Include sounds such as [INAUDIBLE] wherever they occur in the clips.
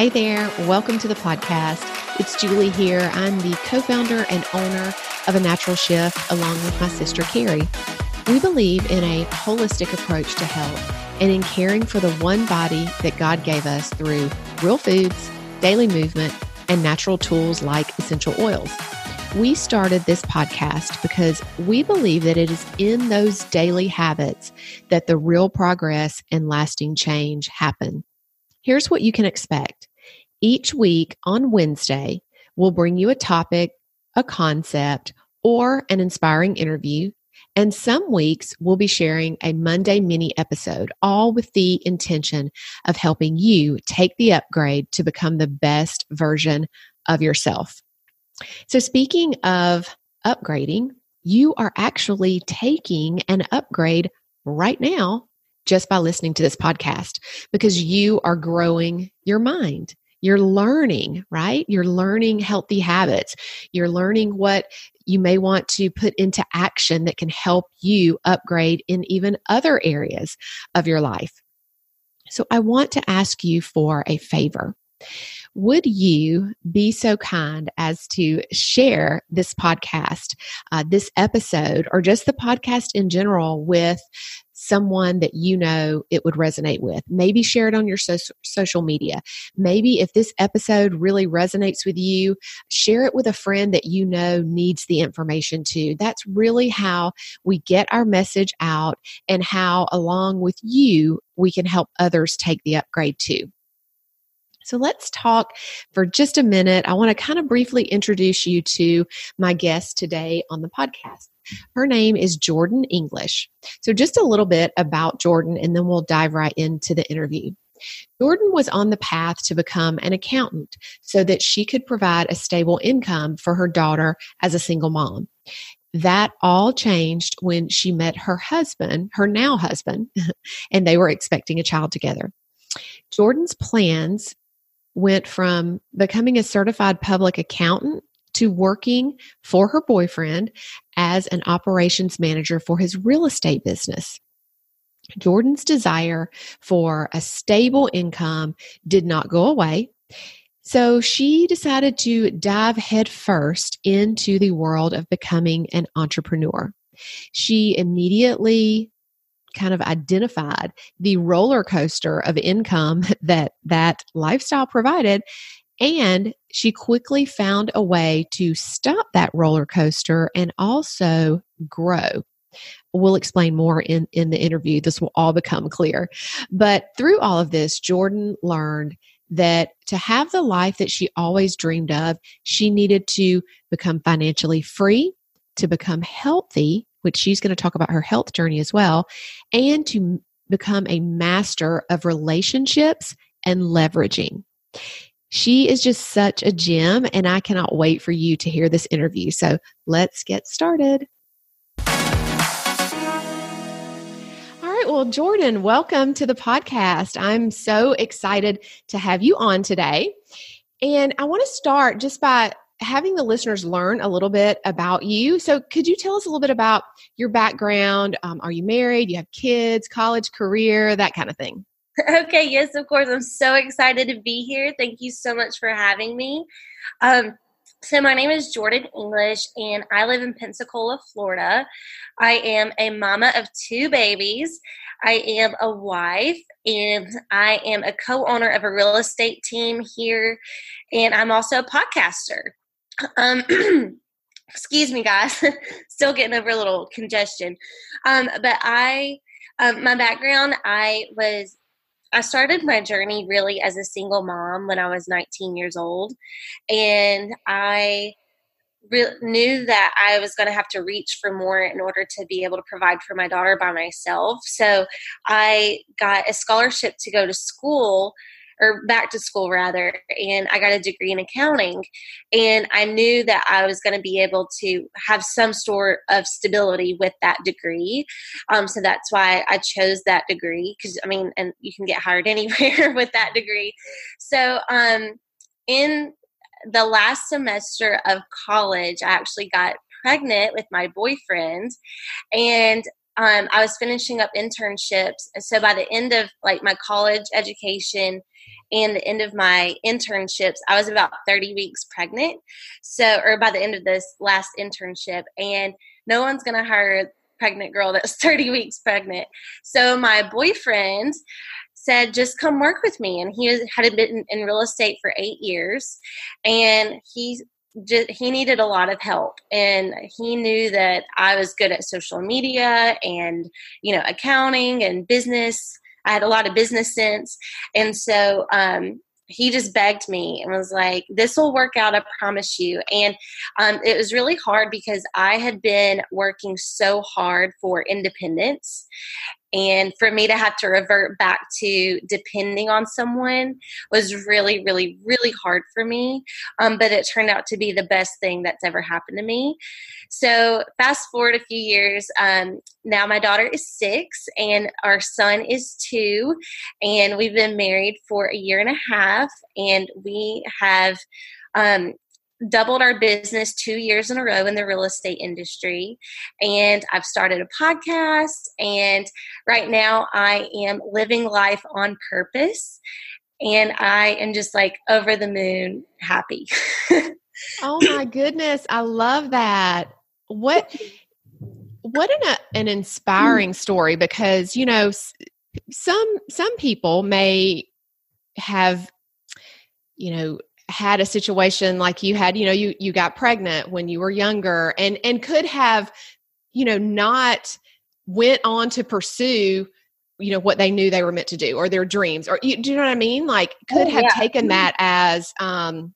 Hey there, welcome to the podcast. It's Julie here. I'm the co founder and owner of A Natural Shift along with my sister Carrie. We believe in a holistic approach to health and in caring for the one body that God gave us through real foods, daily movement, and natural tools like essential oils. We started this podcast because we believe that it is in those daily habits that the real progress and lasting change happen. Here's what you can expect each week on Wednesday, we'll bring you a topic, a concept, or an inspiring interview. And some weeks we'll be sharing a Monday mini episode, all with the intention of helping you take the upgrade to become the best version of yourself. So, speaking of upgrading, you are actually taking an upgrade right now just by listening to this podcast because you are growing your mind. You're learning, right? You're learning healthy habits. You're learning what you may want to put into action that can help you upgrade in even other areas of your life. So I want to ask you for a favor. Would you be so kind as to share this podcast, uh, this episode, or just the podcast in general with someone that you know it would resonate with. Maybe share it on your so- social media. Maybe if this episode really resonates with you, share it with a friend that you know needs the information too. That's really how we get our message out and how, along with you, we can help others take the upgrade too. So let's talk for just a minute. I want to kind of briefly introduce you to my guest today on the podcast. Her name is Jordan English. So, just a little bit about Jordan, and then we'll dive right into the interview. Jordan was on the path to become an accountant so that she could provide a stable income for her daughter as a single mom. That all changed when she met her husband, her now husband, [LAUGHS] and they were expecting a child together. Jordan's plans went from becoming a certified public accountant to working for her boyfriend as an operations manager for his real estate business. Jordan's desire for a stable income did not go away. So she decided to dive headfirst into the world of becoming an entrepreneur. She immediately kind of identified the roller coaster of income [LAUGHS] that that lifestyle provided and she quickly found a way to stop that roller coaster and also grow. We'll explain more in, in the interview. This will all become clear. But through all of this, Jordan learned that to have the life that she always dreamed of, she needed to become financially free, to become healthy, which she's going to talk about her health journey as well, and to become a master of relationships and leveraging. She is just such a gem, and I cannot wait for you to hear this interview. So let's get started. All right, well, Jordan, welcome to the podcast. I'm so excited to have you on today. And I want to start just by having the listeners learn a little bit about you. So, could you tell us a little bit about your background? Um, are you married? You have kids, college, career, that kind of thing? [LAUGHS] Okay, yes, of course. I'm so excited to be here. Thank you so much for having me. Um, so, my name is Jordan English, and I live in Pensacola, Florida. I am a mama of two babies. I am a wife, and I am a co owner of a real estate team here, and I'm also a podcaster. Um, [CLEARS THROAT] excuse me, guys. [LAUGHS] Still getting over a little congestion. Um, but I, um, my background, I was I started my journey really as a single mom when I was 19 years old. And I re- knew that I was going to have to reach for more in order to be able to provide for my daughter by myself. So I got a scholarship to go to school or back to school rather, and I got a degree in accounting. And I knew that I was going to be able to have some sort of stability with that degree. Um, so that's why I chose that degree because I mean, and you can get hired [LAUGHS] anywhere with that degree. So, um, in the last semester of college, I actually got pregnant with my boyfriend and um, I was finishing up internships. And so by the end of like my college education and the end of my internships, I was about 30 weeks pregnant. So, or by the end of this last internship, and no one's going to hire a pregnant girl that's [LAUGHS] 30 weeks pregnant. So my boyfriend said, just come work with me. And he had been in real estate for eight years and he just, he needed a lot of help and he knew that I was good at social media and, you know, accounting and business. I had a lot of business sense. And so, um, he just begged me and was like, This will work out, I promise you. And um, it was really hard because I had been working so hard for independence. And for me to have to revert back to depending on someone was really, really, really hard for me. Um, but it turned out to be the best thing that's ever happened to me. So, fast forward a few years, um, now my daughter is six and our son is two. And we've been married for a year and a half. And we have um, doubled our business two years in a row in the real estate industry. And I've started a podcast. And right now I am living life on purpose. And I am just like over the moon happy. [LAUGHS] oh my goodness. I love that. What what an, uh, an inspiring story because you know some some people may have you know had a situation like you had you know you you got pregnant when you were younger and and could have you know not went on to pursue you know what they knew they were meant to do or their dreams or you, do you know what i mean like could oh, have yeah. taken that as um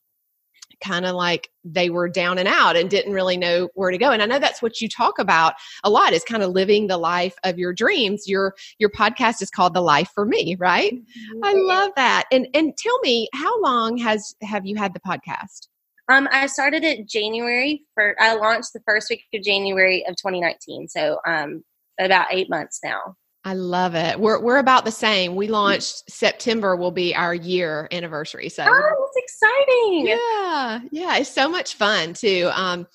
kind of like they were down and out and didn't really know where to go and i know that's what you talk about a lot is kind of living the life of your dreams your your podcast is called the life for me right mm-hmm. i love that and and tell me how long has have you had the podcast um, I started it January for I launched the first week of January of 2019. So um about eight months now. I love it. We're we're about the same. We launched September will be our year anniversary. So Oh, it's exciting. Yeah. Yeah, it's so much fun too. Um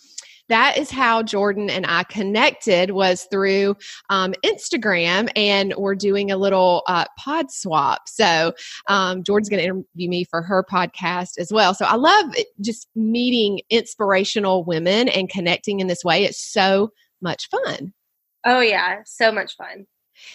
that is how Jordan and I connected was through um, Instagram, and we're doing a little uh, pod swap. So um, Jordan's going to interview me for her podcast as well. So I love just meeting inspirational women and connecting in this way. It's so much fun. Oh yeah, so much fun.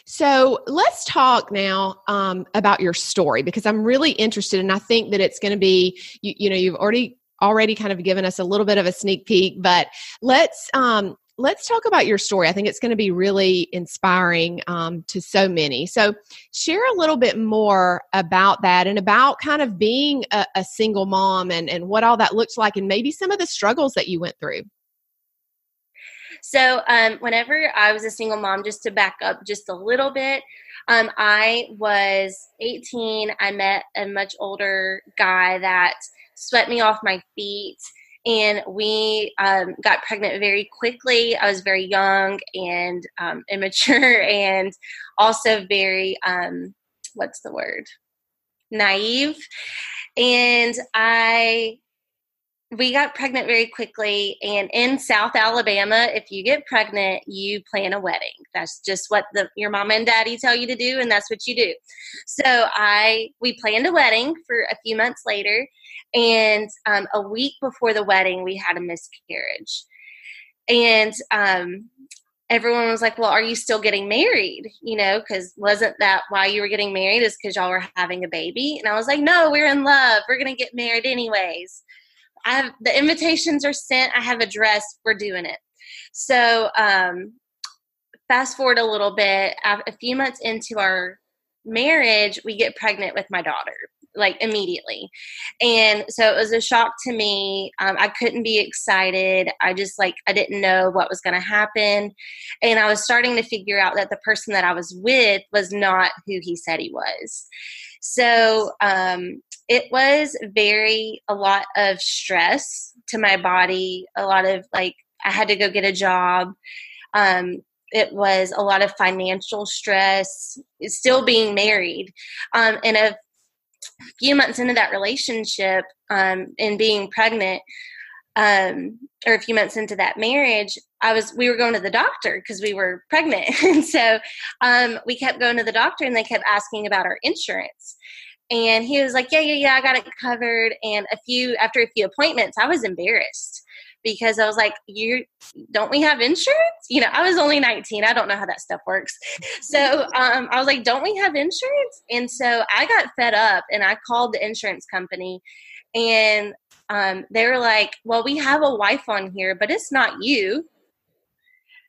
So let's talk now um, about your story because I'm really interested, and I think that it's going to be you, you know you've already already kind of given us a little bit of a sneak peek, but let's um, let's talk about your story. I think it's going to be really inspiring um, to so many. So, share a little bit more about that and about kind of being a, a single mom and, and what all that looks like, and maybe some of the struggles that you went through. So, um, whenever I was a single mom, just to back up just a little bit, um, I was 18. I met a much older guy that swept me off my feet. And we um, got pregnant very quickly. I was very young and um, [LAUGHS] immature, and also very, um, what's the word? Naive. And I we got pregnant very quickly and in south alabama if you get pregnant you plan a wedding. That's just what the, your mom and daddy tell you to do and that's what you do. So i we planned a wedding for a few months later and um, a week before the wedding we had a miscarriage. And um, everyone was like well are you still getting married? You know because wasn't that why you were getting married is because y'all were having a baby? And i was like no we're in love. We're gonna get married anyways I have the invitations are sent. I have a dress. We're doing it. So um, fast forward a little bit. A few months into our marriage, we get pregnant with my daughter like immediately. And so it was a shock to me. Um, I couldn't be excited. I just like, I didn't know what was going to happen. And I was starting to figure out that the person that I was with was not who he said he was. So um, it was very a lot of stress to my body a lot of like i had to go get a job. Um, it was a lot of financial stress still being married. Um, and a few months into that relationship um, and being pregnant um, or a few months into that marriage i was we were going to the doctor because we were pregnant [LAUGHS] and so um, we kept going to the doctor and they kept asking about our insurance And he was like, Yeah, yeah, yeah, I got it covered. And a few after a few appointments, I was embarrassed because I was like, "You don't we have insurance?" You know, I was only 19. I don't know how that stuff works. [LAUGHS] So um, I was like, "Don't we have insurance?" And so I got fed up, and I called the insurance company, and um, they were like, "Well, we have a wife on here, but it's not you."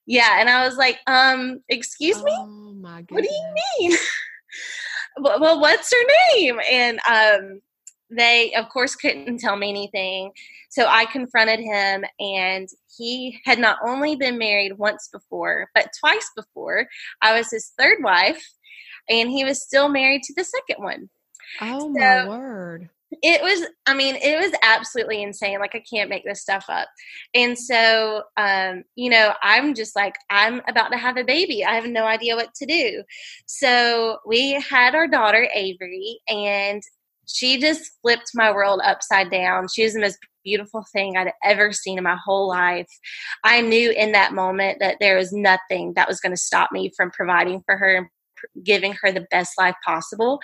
Yeah, and I was like, "Um, excuse me? Oh my. What do you mean?" [LAUGHS] well, well, what's her name? And um, they, of course, couldn't tell me anything. So I confronted him, and he had not only been married once before, but twice before. I was his third wife, and he was still married to the second one. Oh So- my word. It was, I mean, it was absolutely insane. Like, I can't make this stuff up. And so, um, you know, I'm just like, I'm about to have a baby. I have no idea what to do. So we had our daughter, Avery, and she just flipped my world upside down. She was the most beautiful thing I'd ever seen in my whole life. I knew in that moment that there was nothing that was going to stop me from providing for her and giving her the best life possible.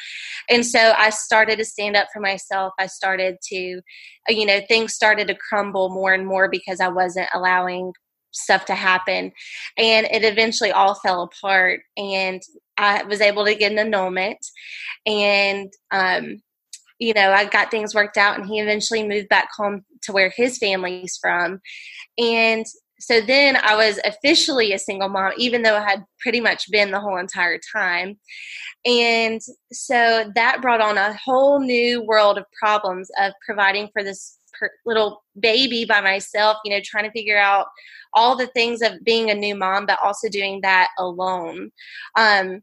And so I started to stand up for myself. I started to, you know, things started to crumble more and more because I wasn't allowing stuff to happen. And it eventually all fell apart. And I was able to get an annulment. And, um, you know, I got things worked out, and he eventually moved back home to where his family's from. And so then I was officially a single mom, even though I had pretty much been the whole entire time. And so that brought on a whole new world of problems of providing for this per- little baby by myself, you know, trying to figure out all the things of being a new mom, but also doing that alone. Um,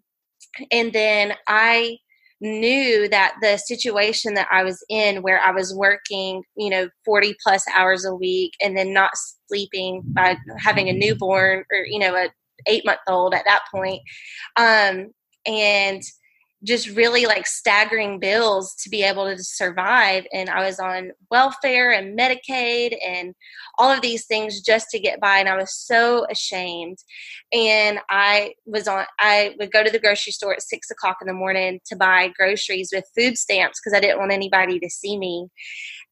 and then I knew that the situation that I was in, where I was working, you know, 40 plus hours a week and then not sleeping by having a newborn or, you know, a eight month old at that point, um, and just really like staggering bills to be able to survive. And I was on welfare and Medicaid and all of these things just to get by. And I was so ashamed. And I was on, I would go to the grocery store at six o'clock in the morning to buy groceries with food stamps because I didn't want anybody to see me.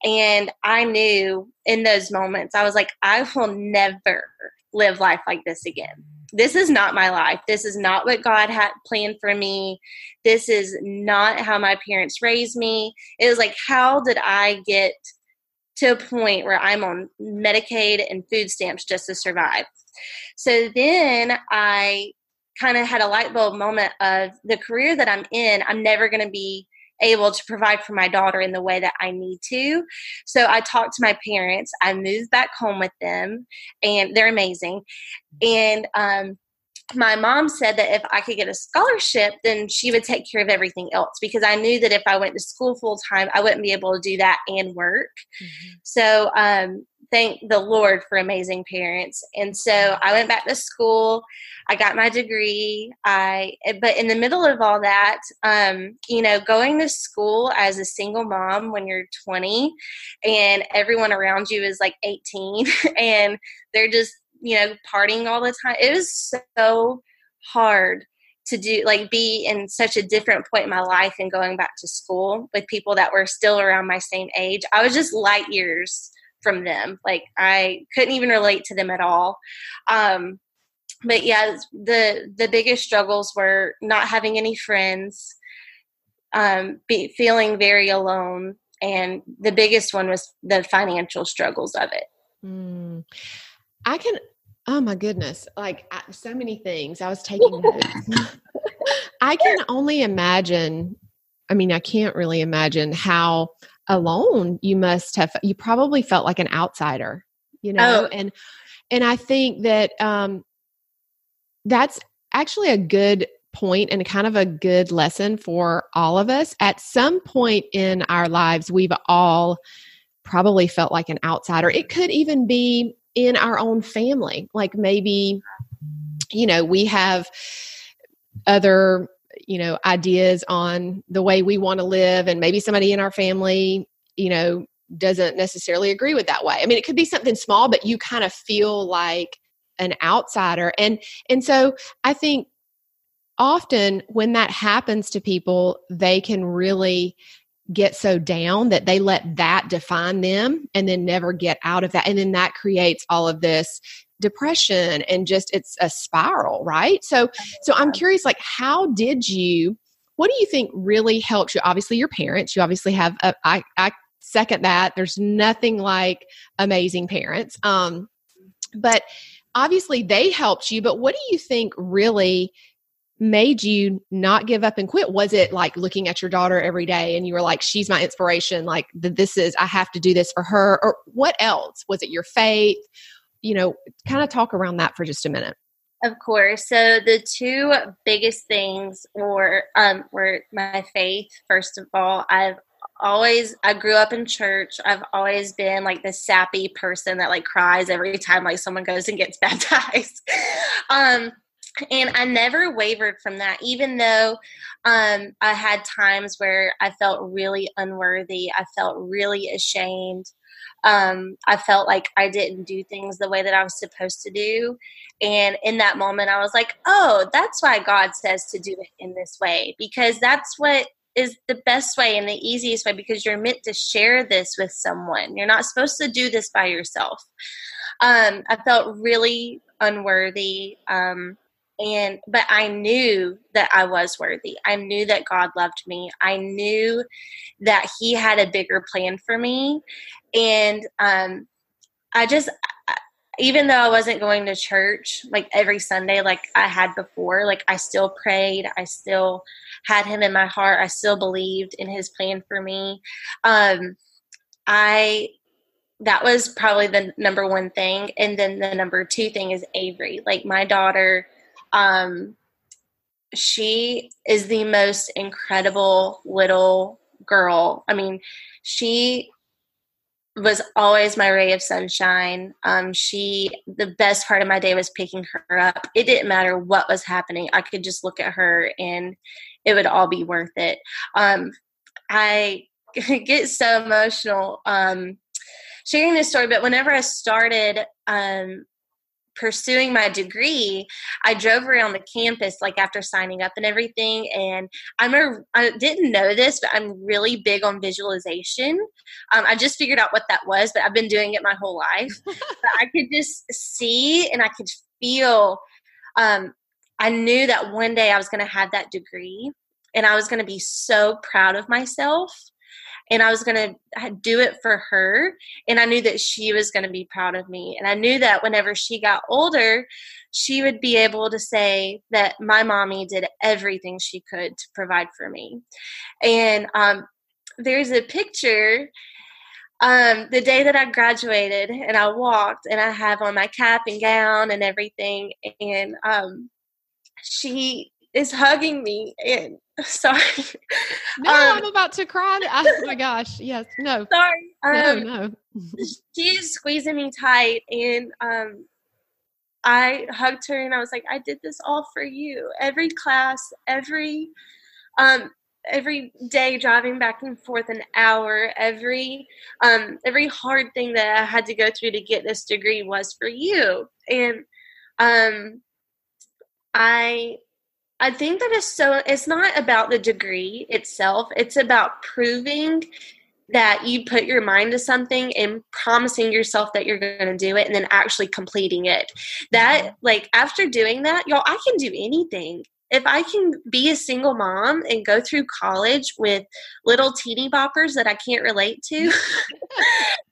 And I knew in those moments, I was like, I will never live life like this again. This is not my life. This is not what God had planned for me. This is not how my parents raised me. It was like, how did I get to a point where I'm on Medicaid and food stamps just to survive? So then I kind of had a light bulb moment of the career that I'm in, I'm never going to be able to provide for my daughter in the way that I need to. So I talked to my parents. I moved back home with them, and they're amazing. And um, my mom said that if I could get a scholarship, then she would take care of everything else because I knew that if I went to school full time, I wouldn't be able to do that and work. Mm-hmm. So, um, thank the Lord for amazing parents. And so I went back to school. I got my degree. I, but in the middle of all that, um, you know, going to school as a single mom when you're 20 and everyone around you is like 18 [LAUGHS] and they're just, you know, partying all the time. It was so hard to do like be in such a different point in my life and going back to school with people that were still around my same age. I was just light years from them. Like I couldn't even relate to them at all. Um, but yeah, the the biggest struggles were not having any friends, um, be, feeling very alone, and the biggest one was the financial struggles of it. Mm. I can, oh my goodness, like I, so many things. I was [LAUGHS] taking notes. [LAUGHS] I can only imagine, I mean, I can't really imagine how alone you must have, you probably felt like an outsider, you know? Oh. And, and I think that, um, that's actually a good point and kind of a good lesson for all of us. At some point in our lives, we've all probably felt like an outsider. It could even be in our own family. Like maybe, you know, we have other, you know, ideas on the way we want to live, and maybe somebody in our family, you know, doesn't necessarily agree with that way. I mean, it could be something small, but you kind of feel like an outsider. And and so I think often when that happens to people, they can really get so down that they let that define them and then never get out of that. And then that creates all of this depression and just it's a spiral, right? So so I'm curious like how did you what do you think really helps you? Obviously your parents, you obviously have a, I, I second that. There's nothing like amazing parents. Um but obviously they helped you, but what do you think really made you not give up and quit? Was it like looking at your daughter every day and you were like, she's my inspiration, like this is, I have to do this for her? Or what else? Was it your faith? You know, kind of talk around that for just a minute. Of course. So the two biggest things were um were my faith. First of all, I've always I grew up in church. I've always been like the sappy person that like cries every time like someone goes and gets [LAUGHS] baptized. um and I never wavered from that, even though um, I had times where I felt really unworthy. I felt really ashamed. Um, I felt like I didn't do things the way that I was supposed to do. And in that moment, I was like, oh, that's why God says to do it in this way, because that's what is the best way and the easiest way, because you're meant to share this with someone. You're not supposed to do this by yourself. Um, I felt really unworthy. Um, and but i knew that i was worthy. I knew that god loved me. I knew that he had a bigger plan for me. And um i just even though i wasn't going to church like every sunday like i had before like i still prayed. I still had him in my heart. I still believed in his plan for me. Um i that was probably the number one thing. And then the number two thing is avery. Like my daughter um, she is the most incredible little girl. I mean, she was always my ray of sunshine. Um, she, the best part of my day was picking her up. It didn't matter what was happening. I could just look at her and it would all be worth it. Um, I [LAUGHS] get so emotional um, sharing this story, but whenever I started um, pursuing my degree, I drove around the campus like after signing up and everything. And I'm a, I didn't know this, but I'm really big on visualization. Um, I just figured out what that was, but I've been doing it my whole life. [LAUGHS] I could just see and I could feel. Um, I knew that one day I was going to have that degree and I was going to be so proud of myself and I was going to do it for her. And I knew that she was going to be proud of me. And I knew that whenever she got older, she would be able to say that my mommy did everything she could to provide for me. And um, there's a picture um, the day that I graduated and I walked and I have on my cap and gown and everything. And um, she is hugging me and [LAUGHS] sorry. No um, i'm about to cry. Oh my gosh yes no. [LAUGHS] Sorry um, no. no she's squeezing me tight and um i hugged her and i was like i did this all for you. Every class every um every day driving back and forth an hour every um every hard thing that i had to go through to get this degree was for you. And um i I think that it's so, it's not about the degree itself, it's about proving that you put your mind to something and promising yourself that you're going to do it and then actually completing it. That, mm-hmm. like, after doing that, y'all, I can do anything. If I can be a single mom and go through college with little teeny boppers that I can't relate to, [LAUGHS]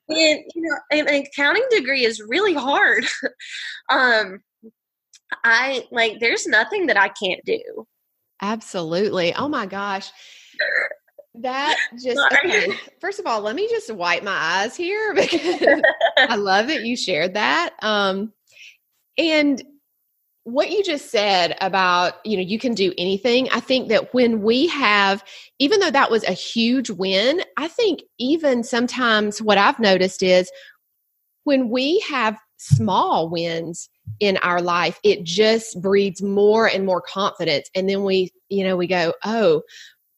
and you know, an accounting degree is really hard. [LAUGHS] um, I like there's nothing that I can't do. Absolutely. Oh my gosh. That [LAUGHS] just okay. First of all, let me just wipe my eyes here [LAUGHS] [LAUGHS] because I love that you shared that. Um and what you just said about, you know, you can do anything. I think that when we have even though that was a huge win, I think even sometimes what I've noticed is when we have small wins, in our life, it just breeds more and more confidence. And then we, you know, we go, oh,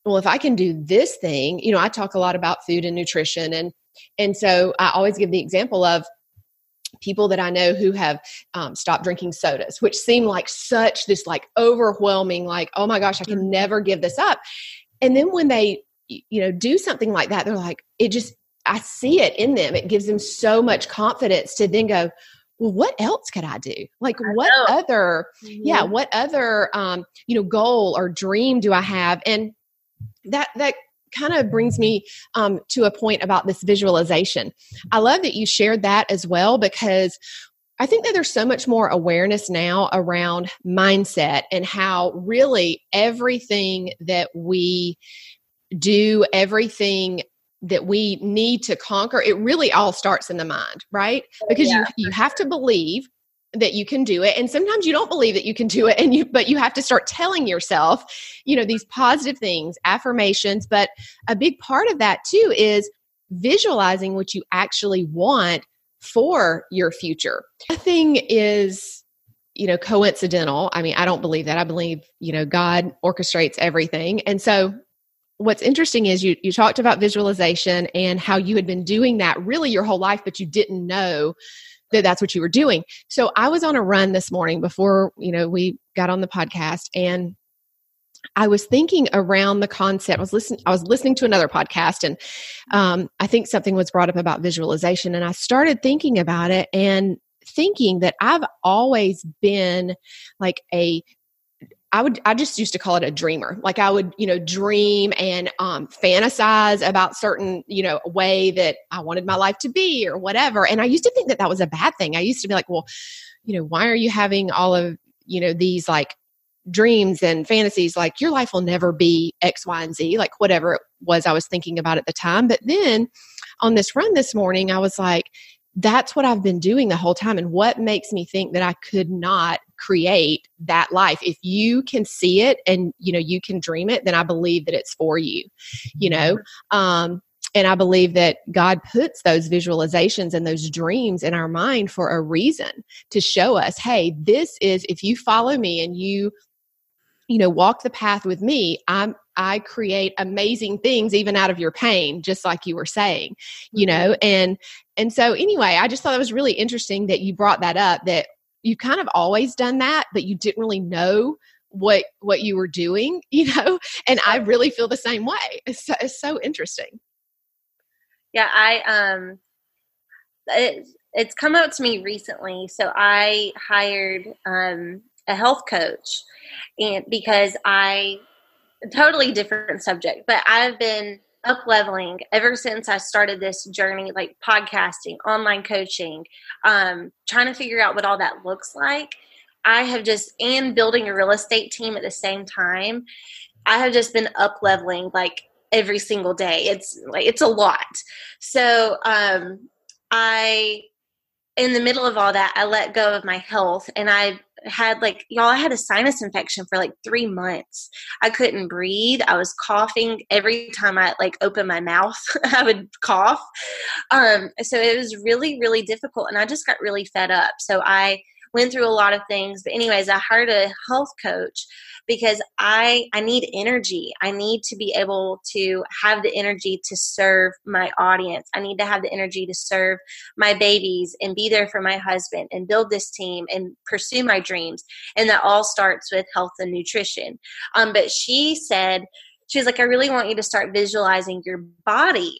well, if I can do this thing, you know, I talk a lot about food and nutrition. And, and so I always give the example of people that I know who have um, stopped drinking sodas, which seem like such this like overwhelming, like, oh my gosh, I can mm-hmm. never give this up. And then when they, you know, do something like that, they're like, it just, I see it in them. It gives them so much confidence to then go, well, what else could I do? Like, what other, mm-hmm. yeah, what other, um, you know, goal or dream do I have? And that, that kind of brings me um, to a point about this visualization. I love that you shared that as well because I think that there's so much more awareness now around mindset and how really everything that we do, everything that we need to conquer, it really all starts in the mind, right? Oh, because yeah. you you have to believe that you can do it and sometimes you don't believe that you can do it and you but you have to start telling yourself you know these positive things affirmations but a big part of that too is visualizing what you actually want for your future nothing is you know coincidental i mean i don't believe that i believe you know god orchestrates everything and so what's interesting is you you talked about visualization and how you had been doing that really your whole life but you didn't know that that's what you were doing. So I was on a run this morning before, you know, we got on the podcast and I was thinking around the concept. I was listening. I was listening to another podcast, and um, I think something was brought up about visualization, and I started thinking about it and thinking that I've always been like a I would I just used to call it a dreamer. Like I would, you know, dream and um fantasize about certain, you know, way that I wanted my life to be or whatever. And I used to think that that was a bad thing. I used to be like, well, you know, why are you having all of, you know, these like dreams and fantasies like your life will never be X, Y, and Z, like whatever it was I was thinking about at the time. But then on this run this morning, I was like, that's what I've been doing the whole time. And what makes me think that I could not create that life? If you can see it and you know you can dream it, then I believe that it's for you. You know, mm-hmm. um, and I believe that God puts those visualizations and those dreams in our mind for a reason to show us, hey, this is if you follow me and you you know walk the path with me i'm i create amazing things even out of your pain just like you were saying you mm-hmm. know and and so anyway i just thought it was really interesting that you brought that up that you kind of always done that but you didn't really know what what you were doing [LAUGHS] you know and i really feel the same way. It's so, it's so interesting. Yeah i um it, it's come out to me recently so i hired um a health coach and because I totally different subject, but I've been up leveling ever since I started this journey, like podcasting, online coaching, um, trying to figure out what all that looks like. I have just and building a real estate team at the same time. I have just been up leveling like every single day. It's like it's a lot. So um I in the middle of all that, I let go of my health and I had like y'all I had a sinus infection for like 3 months. I couldn't breathe. I was coughing every time I like opened my mouth. [LAUGHS] I would cough. Um so it was really really difficult and I just got really fed up. So I went through a lot of things. But anyways, I hired a health coach because I I need energy. I need to be able to have the energy to serve my audience. I need to have the energy to serve my babies and be there for my husband and build this team and pursue my dreams. And that all starts with health and nutrition. Um, but she said she's like, I really want you to start visualizing your body.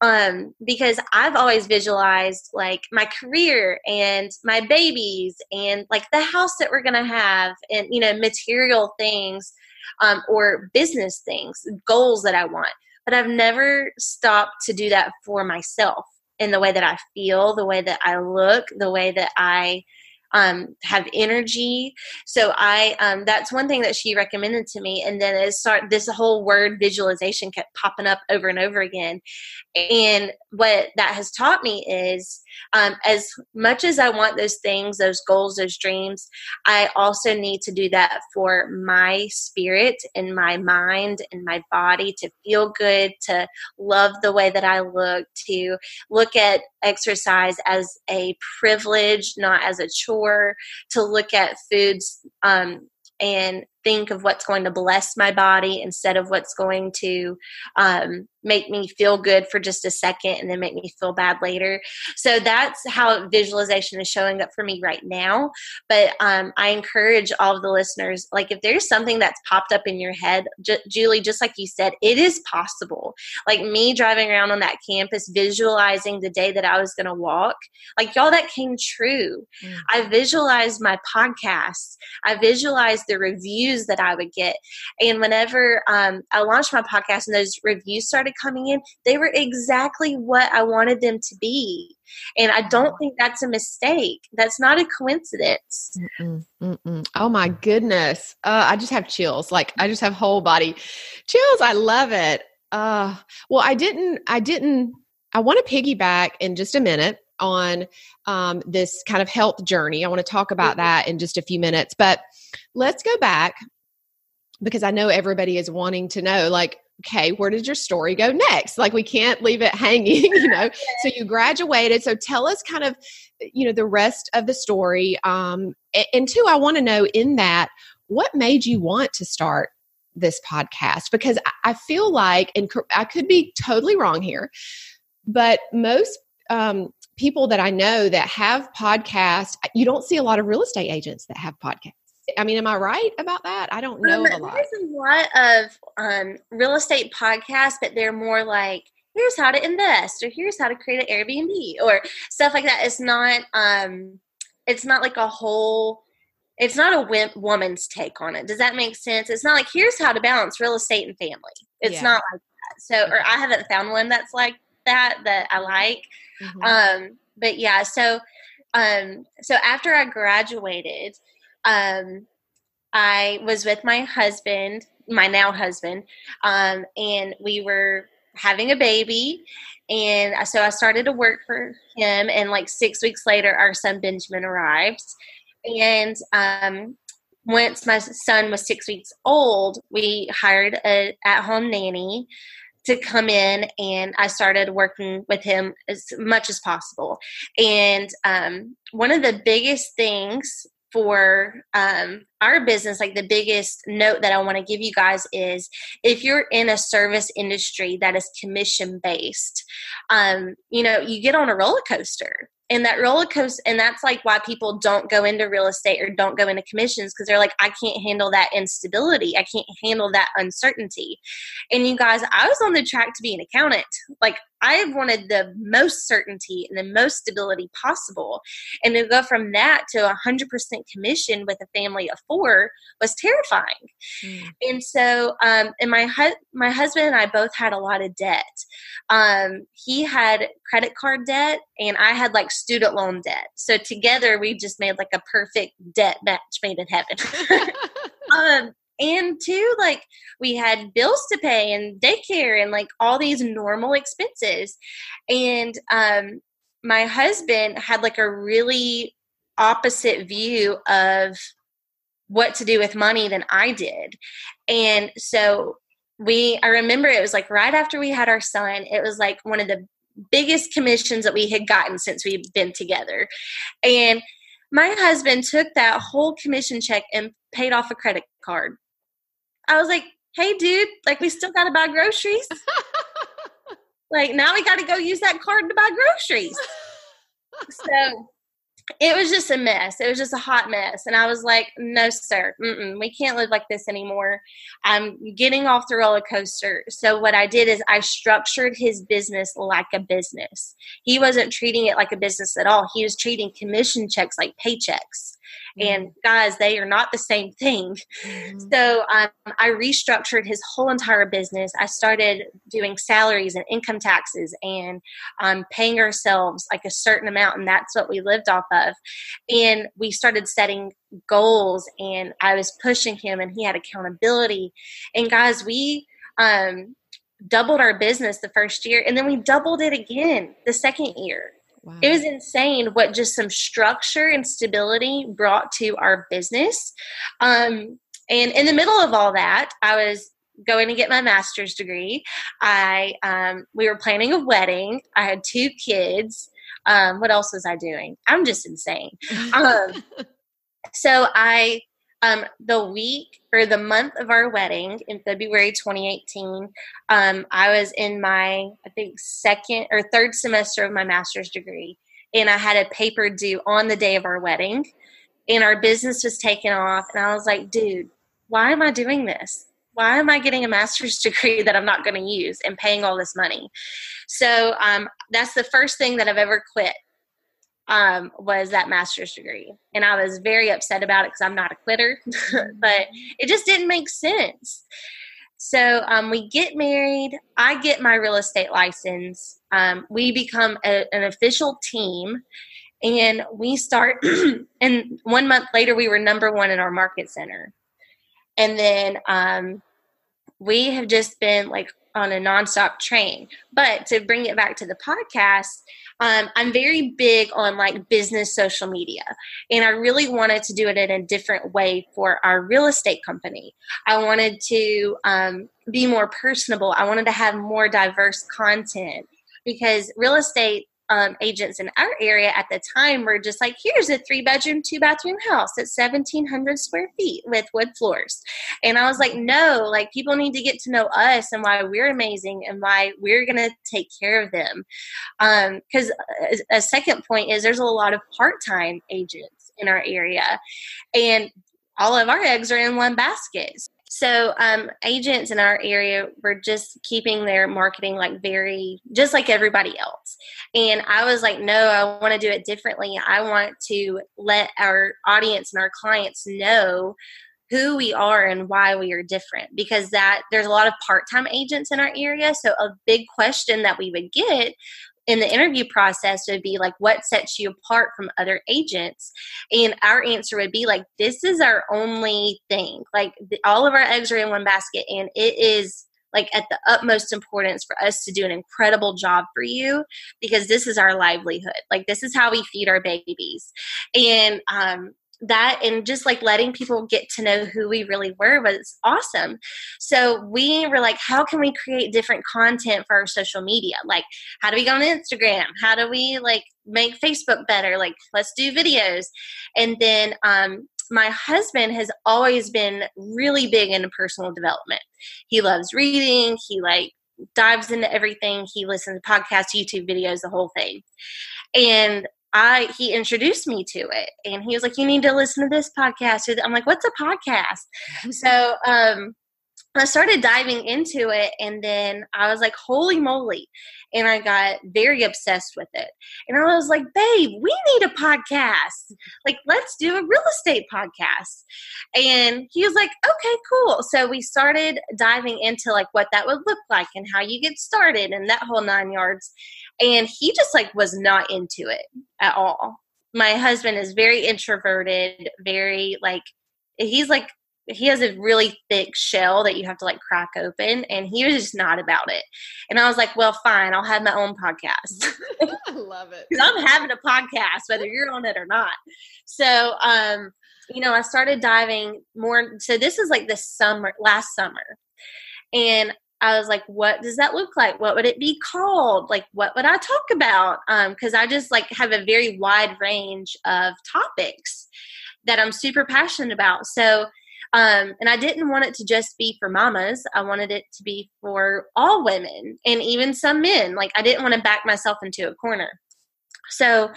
Um, because I've always visualized like my career and my babies and like the house that we're going to have and, you know, material things um, or business things, goals that I want. But I've never stopped to do that for myself in the way that I feel, the way that I look, the way that I um, have energy. So I um, that's one thing that she recommended to me. And then it start this whole word visualization kept popping up over and over again. And what that has taught me is um, as much as I want those things, those goals, those dreams, I also need to do that for my spirit and my mind and my body to feel good, to love the way that I look, to look at exercise as a privilege, not as a chore, to look at foods um, and think of what's going to bless my body instead of what's going to um, make me feel good for just a second and then make me feel bad later. So that's how visualization is showing up for me right now. But um, I encourage all of the listeners like, if there's something that's popped up in your head, J- Julie, just like you said, it is possible. Like me driving around on that campus, visualizing the day that I was going to walk, like y'all, that came true. Mm. I visualized my podcast, I visualized the reviews that I would get. And whenever um, I launched my podcast and those reviews started coming in, they were exactly what I wanted them to be. And I don't think that's a mistake. That's not a coincidence. Mm-mm, mm-mm. Oh my goodness. Uh, I just have chills. Like I just have whole body chills. I love it. Uh, well, I didn't, I didn't, I want to piggyback in just a minute on um, this kind of health journey. I want to talk about mm-hmm. that in just a few minutes, but let's go back because I know everybody is wanting to know like okay, where did your story go next? Like we can't leave it [LAUGHS] hanging, you know. so you graduated. So tell us kind of, you know, the rest of the story. Um, and, two, I want to know in that what made you want to start this podcast? Because I, I feel like, and I could be totally wrong here, but most um, people that I know that have podcasts, you don't see a lot of real estate agents that have podcasts. I mean, am I right about that? I don't know um, a lot. There's a lot of um, real estate podcasts, but they're more like here's how to invest, or here's how to create an Airbnb, or stuff like that. It's not. Um, it's not like a whole. It's not a woman's take on it. Does that make sense? It's not like here's how to balance real estate and family. It's yeah. not like that. So, or I haven't found one that's like that that I like. Mm-hmm. Um, but yeah, so um, so after I graduated, um, I was with my husband, my now husband, um, and we were having a baby. And so I started to work for him. And like six weeks later, our son Benjamin arrived. And um, once my son was six weeks old, we hired a at home nanny to come in and I started working with him as much as possible. And um, one of the biggest things for um, our business, like the biggest note that I want to give you guys is if you're in a service industry that is commission based, um, you know, you get on a roller coaster and that roller coaster and that's like why people don't go into real estate or don't go into commissions because they're like i can't handle that instability. I can't handle that uncertainty. And you guys i was on the track to be an accountant like i have wanted the most certainty and the most stability possible and to go from that to a 100% commission with a family of four was terrifying mm. and so um, and my hu- my husband and i both had a lot of debt um, he had credit card debt and i had like student loan debt. So together we just made like a perfect debt match made in heaven. [LAUGHS] [LAUGHS] um, and two, like we had bills to pay and daycare and like all these normal expenses. And um, my husband had like a really opposite view of what to do with money than I did. And so we I remember it was like right after we had our son, it was like one of the biggest commissions that we had gotten since we'd been together. And my husband took that whole commission check and paid off a credit card. I was like, hey, dude, like, we still got to buy groceries. [LAUGHS] like, now we got to go use that card to buy groceries. so it was just a mess. It was just a hot mess. And I was like, no, sir, we can't live like this anymore. I'm getting off the roller coaster. So, what I did is I structured his business like a business. He wasn't treating it like a business at all, he was treating commission checks like paychecks. And mm-hmm. guys, they are not the same thing. Mm-hmm. So um, I restructured his whole entire business. I started doing salaries and income taxes and um, paying ourselves like a certain amount, and that's what we lived off of. And we started setting goals, and I was pushing him, and he had accountability. And guys, we um, doubled our business the first year, and then we doubled it again the second year. Wow. It was insane what just some structure and stability brought to our business. Um, and in the middle of all that, I was going to get my master's degree. I um, we were planning a wedding. I had two kids. Um, what else was I doing? I'm just insane. [LAUGHS] Um, so I um, the week or the month of our wedding in February 2018, um, I was in my, I think, second or third semester of my master's degree. And I had a paper due on the day of our wedding. And our business was taken off. And I was like, dude, why am I doing this? Why am I getting a master's [LAUGHS] degree that I'm not going to use and paying all this money? So um, that's the first thing that I've ever quit um, was that master's degree. And I was very upset about it because I'm not a quitter, [LAUGHS] but it just didn't make sense. So um, we get married. I get my real estate license. Um, we become a, an official team. And we start, [CLEARS THROAT] and one month later, we were number one in our market center. And then um, we have just been like on a nonstop train. But to bring it back to the podcast, um, I'm very big on like business social media, and I really wanted to do it in a different way for our real estate company. I wanted to um, be more personable. I wanted to have more diverse content because real estate um, agents in our area at the time were just like, here's a three bedroom, two bathroom house at 1,700 square feet with wood floors. And I was like, no, like people need to get to know us and why we're amazing and why we're going to take care of them. Because um, a, a second point is there's a lot of part time agents in our area. And all of our eggs are in one basket. So um, agents in our area were just keeping their marketing like very just like everybody else. And I was like, no, I want to do it differently. I want to let our audience and our clients know who we are and why we are different because that there's a lot of part-time agents in our area so a big question that we would get in the interview process would be like what sets you apart from other agents? And our answer would be like this is our only thing. Like the, all of our eggs are in one basket and it is like at the utmost importance for us to do an incredible job for you because this is our livelihood. Like this is how we feed our babies. And um that and just like letting people get to know who we really were was awesome. So we were like, how can we create different content for our social media? Like, how do we go on Instagram? How do we like make Facebook better? Like, let's do videos. And then um, my husband has always been really big into personal development. He loves reading. He like dives into everything. He listens to podcasts, YouTube videos, the whole thing. And I he introduced me to it and he was like, You need to listen to this podcast. I'm like, What's a podcast? [LAUGHS] So um I started diving into it and then I was like, holy moly. And I got very obsessed with it. And I was like, babe, we need a podcast. Like, let's do a real estate podcast. And he was like, okay, cool. So we started diving into like what that would look like and how you get started and that whole nine yards. And he just like was not into it at all. My husband is very introverted, very like, he's like he has a really thick shell that you have to like crack open and he was just not about it. And i was like well fine i'll have my own podcast. [LAUGHS] I love it. Because i'm having a podcast whether you're on it or not. So um you know i started diving more so this is like the summer last summer. And I was like, what does that look like? What would it be called? Like, what would I talk about? Um, cause I just like have a very wide range of topics that I'm super passionate about. So um, and I didn't want it to just be for mamas. I wanted it to be for all women and even some men. Like I didn't want to back myself into a corner. So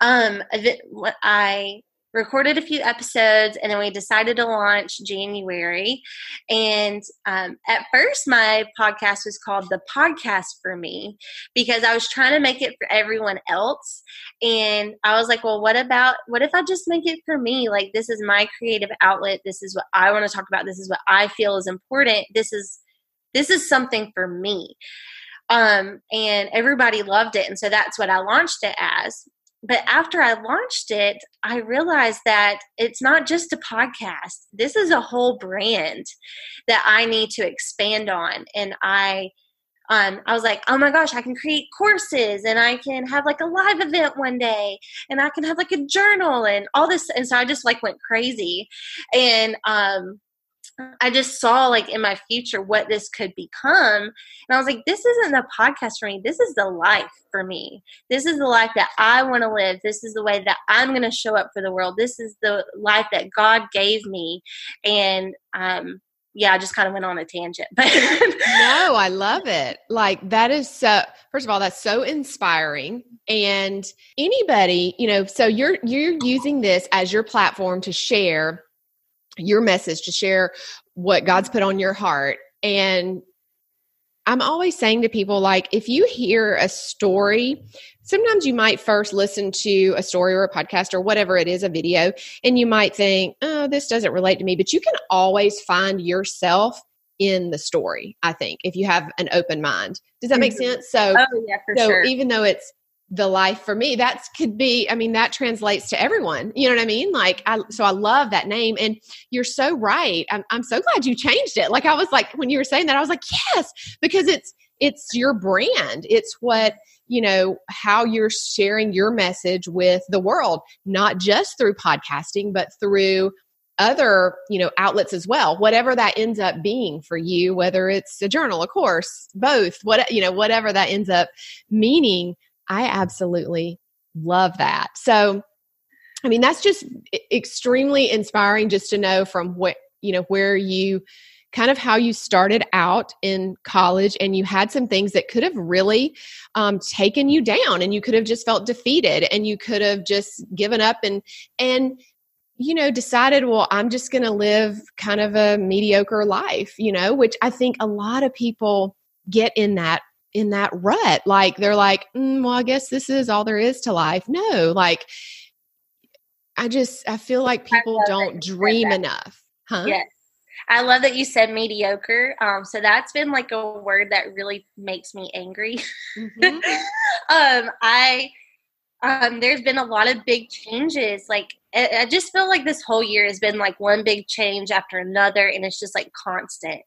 um, what I recorded a few episodes and then we decided to launch January. And um, at first, my podcast was called The Podcast for Me because I was trying to make it for everyone else. And I was like, well, what about, what if I just make it for me? Like, this is my creative outlet. This is what I want to talk about. This is what I feel is important. This is, this is something for me. Um, and everybody loved it. And so that's what I launched it as but after I launched it, I realized that it's not just a podcast. This is a whole brand that I need to expand on. And I um, I was like, oh my gosh, I can create courses and I can have like a live event one day and I can have like a journal and all this. And so I just like went crazy. And um, I just saw like in my future what this could become. And I was like, this isn't the podcast for me. This is the life for me. This is the life that I want to live. This is the way that I'm going to show up for the world. This is the life that God gave me. And um, yeah, I just kind of went on a tangent. [LAUGHS] But no, I love it. Like that is so first of all, that's so inspiring. And anybody, you know, so you're you're using this as your platform to share your message, to share what God's put on your heart. And I'm always saying to people, like, if you hear a story, sometimes you might first listen to a story or a podcast or whatever it is, a video, and you might think, oh, this doesn't relate to me. But you can always find yourself in the story, I think, if you have an open mind. Does that make mm-hmm. sense? So, oh, yeah, so sure. even though it's the life for me. That could be i mean that translates to everyone. You know what i mean? Like i so i love that name. And you're so right. I'm, I'm so glad you changed it. Like i was like when you were saying that i was like yes because it's it's your brand. It's what you know how you're sharing your message with the world not just through podcasting but through other you know outlets as well. Whatever that ends up being for you whether it's a journal a course both what you know whatever that ends up meaning I absolutely love that. So, I mean, that's just extremely inspiring just to know from what, you know, where you kind of how you started out in college and you had some things that could have really um, taken you down and you could have just felt defeated and you could have just given up and and you know decided well i'm just going to live kind of a mediocre life you know which i think a lot of people get in that in that rut. Like they're like, mm, well, I guess this is all there is to life. No, like I just I feel like people don't dream enough. Huh? Yes. I love that you said mediocre. Um, so that's been like a word that really makes me angry. Mm-hmm. [LAUGHS] um, I um, there's been a lot of big changes. Like I, I just feel like this whole year has been like one big change after another, and it's just like constant.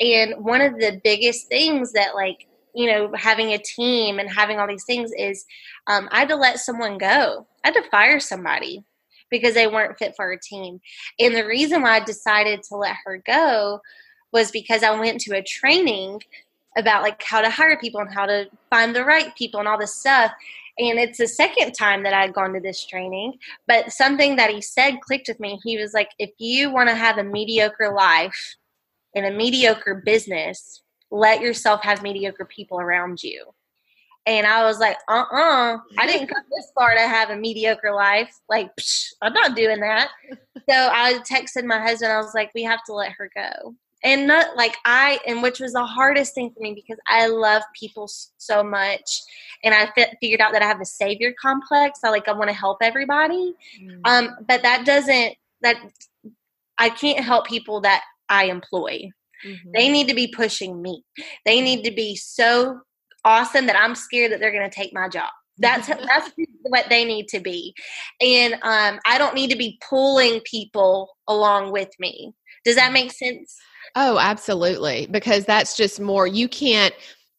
And one of the biggest things that like you know, having a team and having all these things is um, I had to let someone go. I had to fire somebody because they weren't fit for our team. And the reason why I decided to let her go was because I went to a training about like how to hire people and how to find the right people and all this stuff. And it's the second time that I'd gone to this training. But something that he said clicked with me. He was like, if you want to have a mediocre life in a mediocre business, let yourself have mediocre people around you. And I was like, uh uh-uh, uh I didn't come this far to have a mediocre life. Like, psh, I'm not doing that. [LAUGHS] So I texted my husband, I was like, we have to let her go. And not like I, and which was the hardest thing for me because I love people so much. And I fi- figured out that I have a savior complex. I like, I want to help everybody. Mm. Um, but that doesn't, that I can't help people that I employ. Mm-hmm. They need to be pushing me. They need to be so awesome that I'm scared that they're going to take my job. That's that's [LAUGHS] [LAUGHS] what they need to be, and um, I don't need to be pulling people along with me. Does that make sense? Oh, absolutely. Because that's just more. You can't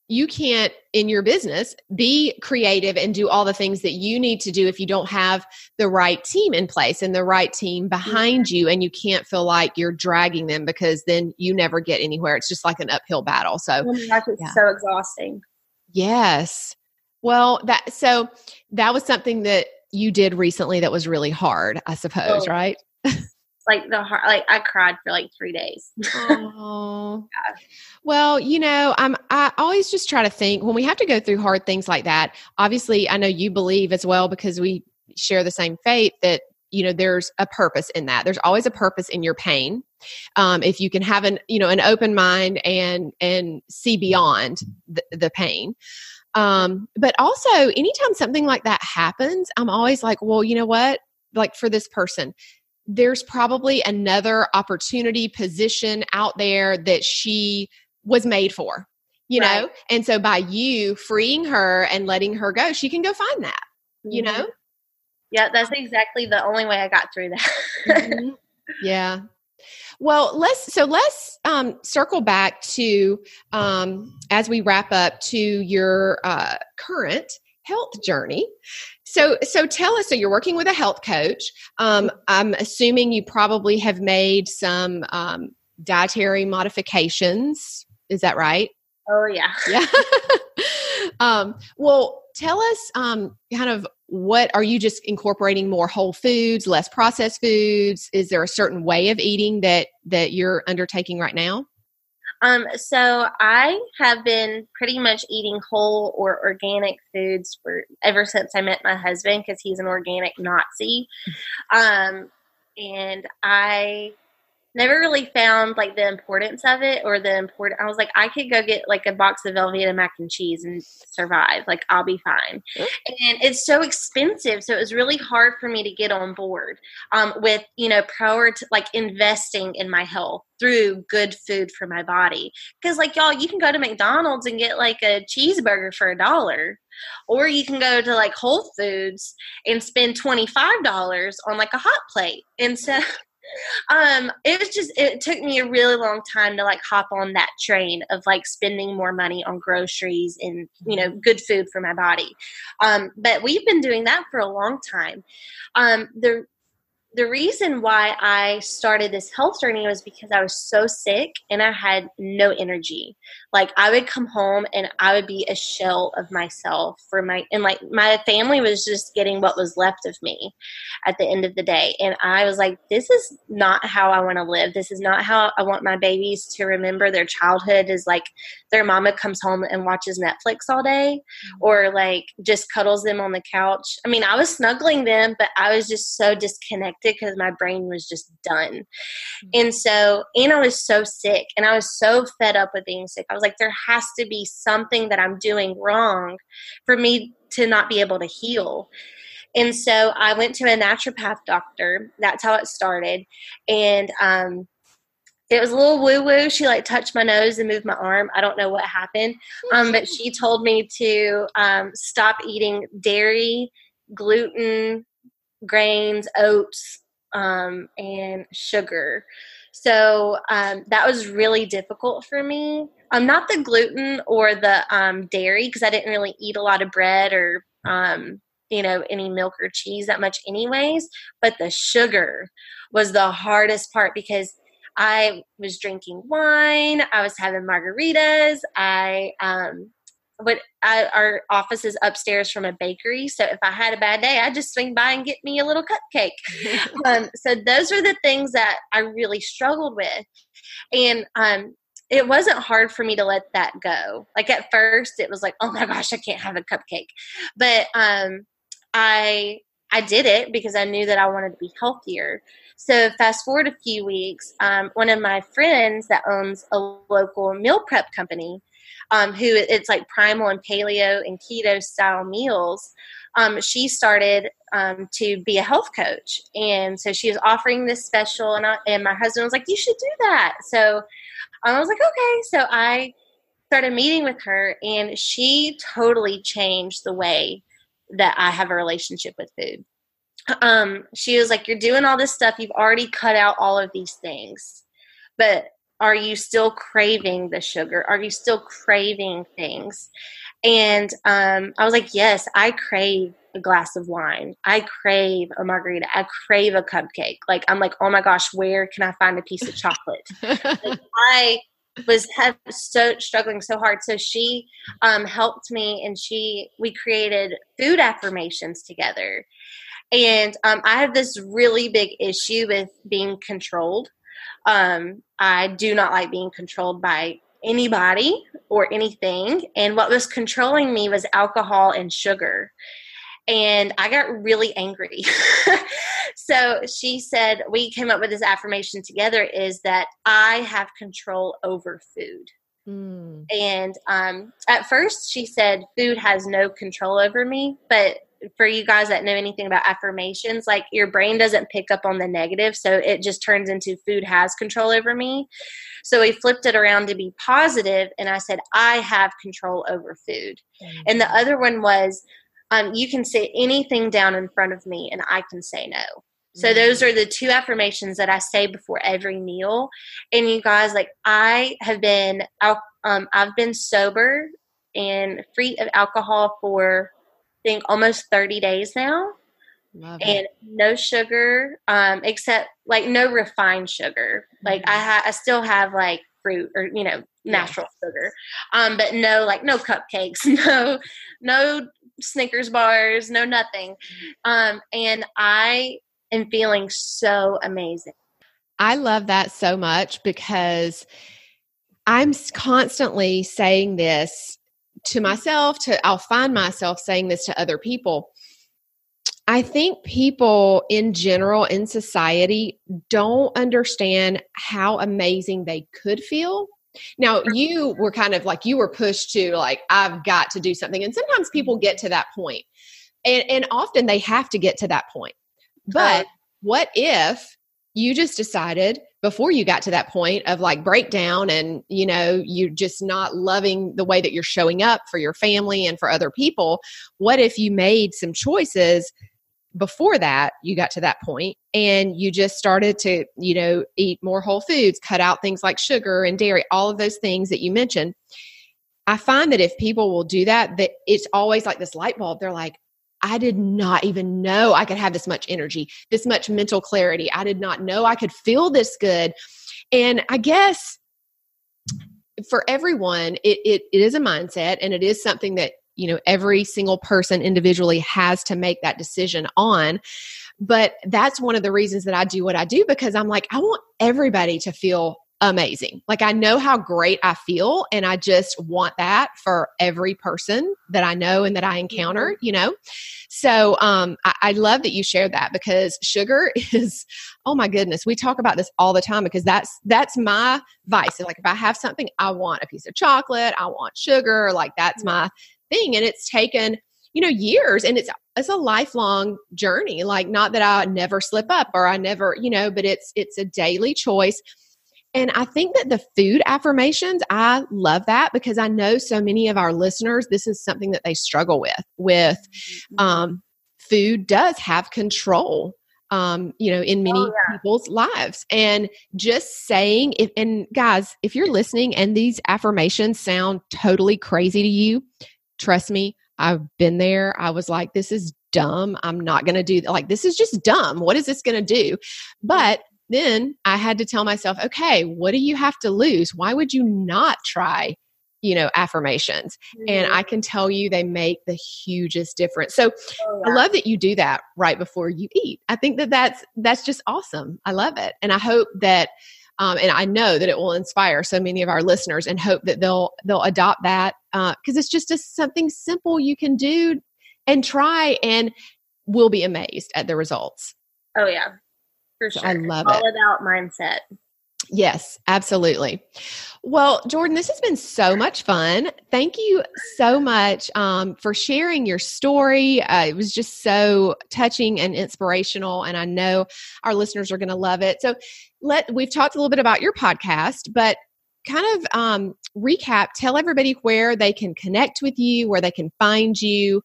you can't in your business be creative and do all the things that you need to do if you don't have the right team in place and the right team behind you and you can't feel like you're dragging them because then you never get anywhere. It's just like an uphill battle. So oh gosh, it's yeah. so exhausting. Yes. Well that so that was something that you did recently that was really hard i suppose oh. right? [LAUGHS] Like the heart like i cried for like three days. Oh. Well you know i'm i always just try to think when we have to go through hard things like that obviously i know you believe as well because we share the same faith that you know there's a purpose in that. There's always a purpose in your pain um, if you can have an you know an open mind and and see beyond the, the pain. Um, but also anytime something like that happens i'm always like well you know what? Like for this person there's probably another opportunity position out there that she was made for you right. know and so by you freeing her and letting her go she can go find that mm-hmm. you know yeah that's exactly the only way i got through that mm-hmm. yeah well let's so let's um, circle back to um, as we wrap up to your uh, current health journey so, so tell us. So, you're working with a health coach. Um, I'm assuming you probably have made some um, dietary modifications. Is that right? Oh yeah. [LAUGHS] Yeah. um, well, tell us um, kind of what are you just incorporating more whole foods, less processed foods? Is there a certain way of eating that that you're undertaking right now? Um, so I have been pretty much eating whole or organic foods for ever since I met my husband because he's an organic Nazi. [LAUGHS] Um, and I never really found like the importance of it or the important i was like i could go get like a box of velveeta mac and cheese and survive. Like i'll be fine. And it's so expensive so it was really hard for me to get on board um, with you know prior to like investing in my health through good food for my body. Because like y'all you can go to mcdonald's and get like a cheeseburger for a dollar or you can go to like whole foods and spend $25 on like a hot plate. And so [LAUGHS] um it was just it took me a really long time to like hop on that train of like spending more money on groceries and you know good food for my body. Um but we've been doing that for a long time. Um the the reason why I started this health journey was because I was so sick and I had no energy. Like I would come home and I would be a shell of myself for my and like my family was just getting what was left of me at the end of the day. And I was like, this is not how I want to live. This is not how I want my babies to remember their childhood is like their mama comes home and watches Netflix all day mm-hmm. or like just cuddles them on the couch. I mean, I was snuggling them, but I was just so disconnected because my brain was just done. Mm-hmm. And so, and I was so sick and I was so fed up with being sick. I was like, there has to be something that I'm doing wrong for me to not be able to heal. And so I went to a naturopath doctor. That's how it started. And um, it was a little woo woo. She like touched my nose and moved my arm. I don't know what happened. Um, but she told me to um, stop eating dairy, gluten, grains, oats, um, and sugar. So um, that was really difficult for me. Um, not the gluten or the um, dairy because I didn't really eat a lot of bread or um, you know any milk or cheese that much, anyways. But the sugar was the hardest part because I was drinking wine, I was having margaritas, I um, but I, our office is upstairs from a bakery. So if I had a bad day, I'd just swing by and get me a little cupcake. [LAUGHS] um, so those are the things that I really struggled with. And um, it wasn't hard for me to let that go. Like at first, it was like, oh my gosh, I can't have a cupcake. But um, I I did it because I knew that I wanted to be healthier. So fast forward a few weeks, um, one of my friends that owns a local meal prep company um, who it's like primal and paleo and keto style meals. Um, she started um, to be a health coach, and so she was offering this special, and I, and my husband was like, "You should do that." So I was like, "Okay." So I started meeting with her, and she totally changed the way that I have a relationship with food. Um, she was like, "You're doing all this stuff. You've already cut out all of these things, but are you still craving the sugar? Are you still craving things? And um, I was like, Yes, I crave a glass of wine. I crave a margarita. I crave a cupcake. Like, I'm like, Oh my gosh, where can I find a piece of chocolate? like, [LAUGHS] I was have so struggling so hard so she um, helped me and she we created food affirmations together and um, i have this really big issue with being controlled um, I do not like being controlled by anybody or anything. And what was controlling me was alcohol and sugar. And I got really angry. [LAUGHS] so she said, we came up with this affirmation together is that I have control over food. Mm. And um, at first, she said, food has no control over me. But for you guys that know anything about affirmations, like your brain doesn't pick up on the negative, so it just turns into food has control over me. So we flipped it around to be positive, and I said, I have control over food. Mm-hmm. And the other one was, um, you can say anything down in front of me, and I can say no. So mm-hmm. those are the two affirmations that I say before every meal. And you guys, like I have been, um, I've been sober and free of alcohol for think almost 30 days now. Love and it. no sugar, um, except like no refined sugar. Like mm-hmm. I ha- I still have like fruit or you know natural yes. sugar, um, but no like no cupcakes, [LAUGHS] no no Snickers bars, no nothing. Um, and I am feeling so amazing. I love that so much because I'm constantly saying this to myself to I'll find myself saying this to other people. I think people in general in society don't understand how amazing they could feel. Now, you were kind of like you were pushed to like I've got to do something and sometimes people get to that. And and often they have to get to that point. Uh-huh. But what if you just decided before you got to that point of like breakdown and you know you're just not loving the way that you're showing up for your family and for other people what if you made some choices before that you got to that point and you just started to you know eat more whole foods cut out things like sugar and dairy all of those things that you mentioned? I find that if people will do that that it's always like this light bulb. They're like I did not even know I could have this much energy, this much mental clarity. I did not know I could feel this good. And I guess for everyone, it, it, it is a mindset and it is something that, you know, every single person individually has to make that decision on. But that's one of the reasons that I do what I do because I'm like, I want everybody to feel amazing. Like I know how great I feel and I just want that for every person that I know and that I encounter, you know? So um I, I love that you shared that because sugar [LAUGHS] is oh my goodness, we talk about this all the time because that's that's my vice. Like if I have something, I want a piece of chocolate, I want sugar, like that's my thing. And it's taken you know years and it's it's a lifelong journey like not that i never slip up or i never you know but it's it's a daily choice and I think that the food affirmations, I love that because I know so many of our listeners, this is something that they struggle with. With mm-hmm. um, food does have control, um, you know, in many oh, yeah. people's lives. And just saying, if and guys, if you're listening and these affirmations sound totally crazy to you, trust me, I've been there. I was like, this is dumb. I'm not going to do that. Like, this is just dumb. What is this going to do? But then I had to tell myself, okay, what do you have to lose? Why would you not try? you know affirmations mm-hmm. and i can tell you they make the hugest difference so oh, yeah. i love that you do that right before you eat i think that that's that's just awesome i love it and i hope that um, and i know that it will inspire so many of our listeners and hope that they'll they'll adopt that because uh, it's just a, something simple you can do and try and we'll be amazed at the results oh yeah for sure. I love All it. All about mindset. Yes, absolutely. Well, Jordan, this has been so much fun. Thank you so much um, for sharing your story. Uh, it was just so touching and inspirational, and I know our listeners are going to love it. So, let we've talked a little bit about your podcast, but kind of um, recap. Tell everybody where they can connect with you, where they can find you,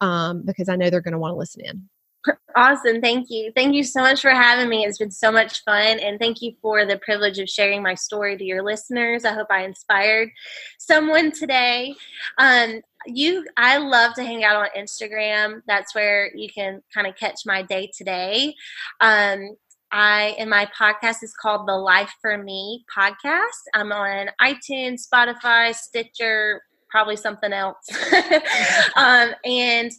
um, because I know they're going to want to listen in. Awesome. Thank you. Thank you so much for having me. It's been so much fun. And thank you for the privilege of sharing my story to your listeners. I hope I inspired someone today. Um, you I love to hang out on Instagram. That's where you can kind of catch my day today. Um, I and my podcast is called the Life for Me podcast. I'm on iTunes, Spotify, Stitcher, probably something else. [LAUGHS] um, and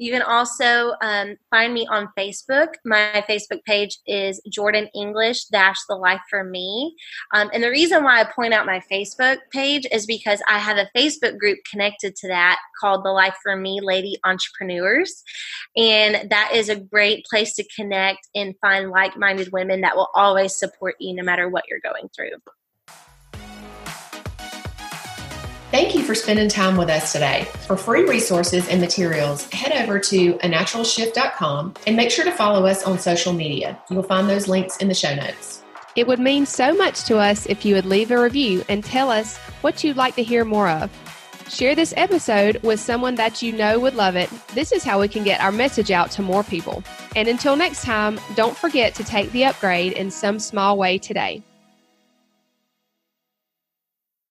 you can also um, find me on Facebook. My Facebook page is Jordan English dash the life for me. Um, and the reason why I point out my Facebook page is because I have a Facebook group connected to that called the Life for Me Lady Entrepreneurs. And that is a great place to connect and find like minded women that will always support you no matter what you're going through. Thank you for spending time with us today. For free resources and materials, head over to anaturalshift.com and make sure to follow us on social media. You'll find those links in the show notes. It would mean so much to us if you would leave a review and tell us what you'd like to hear more of. Share this episode with someone that you know would love it. This is how we can get our message out to more people. And until next time, don't forget to take the upgrade in some small way today.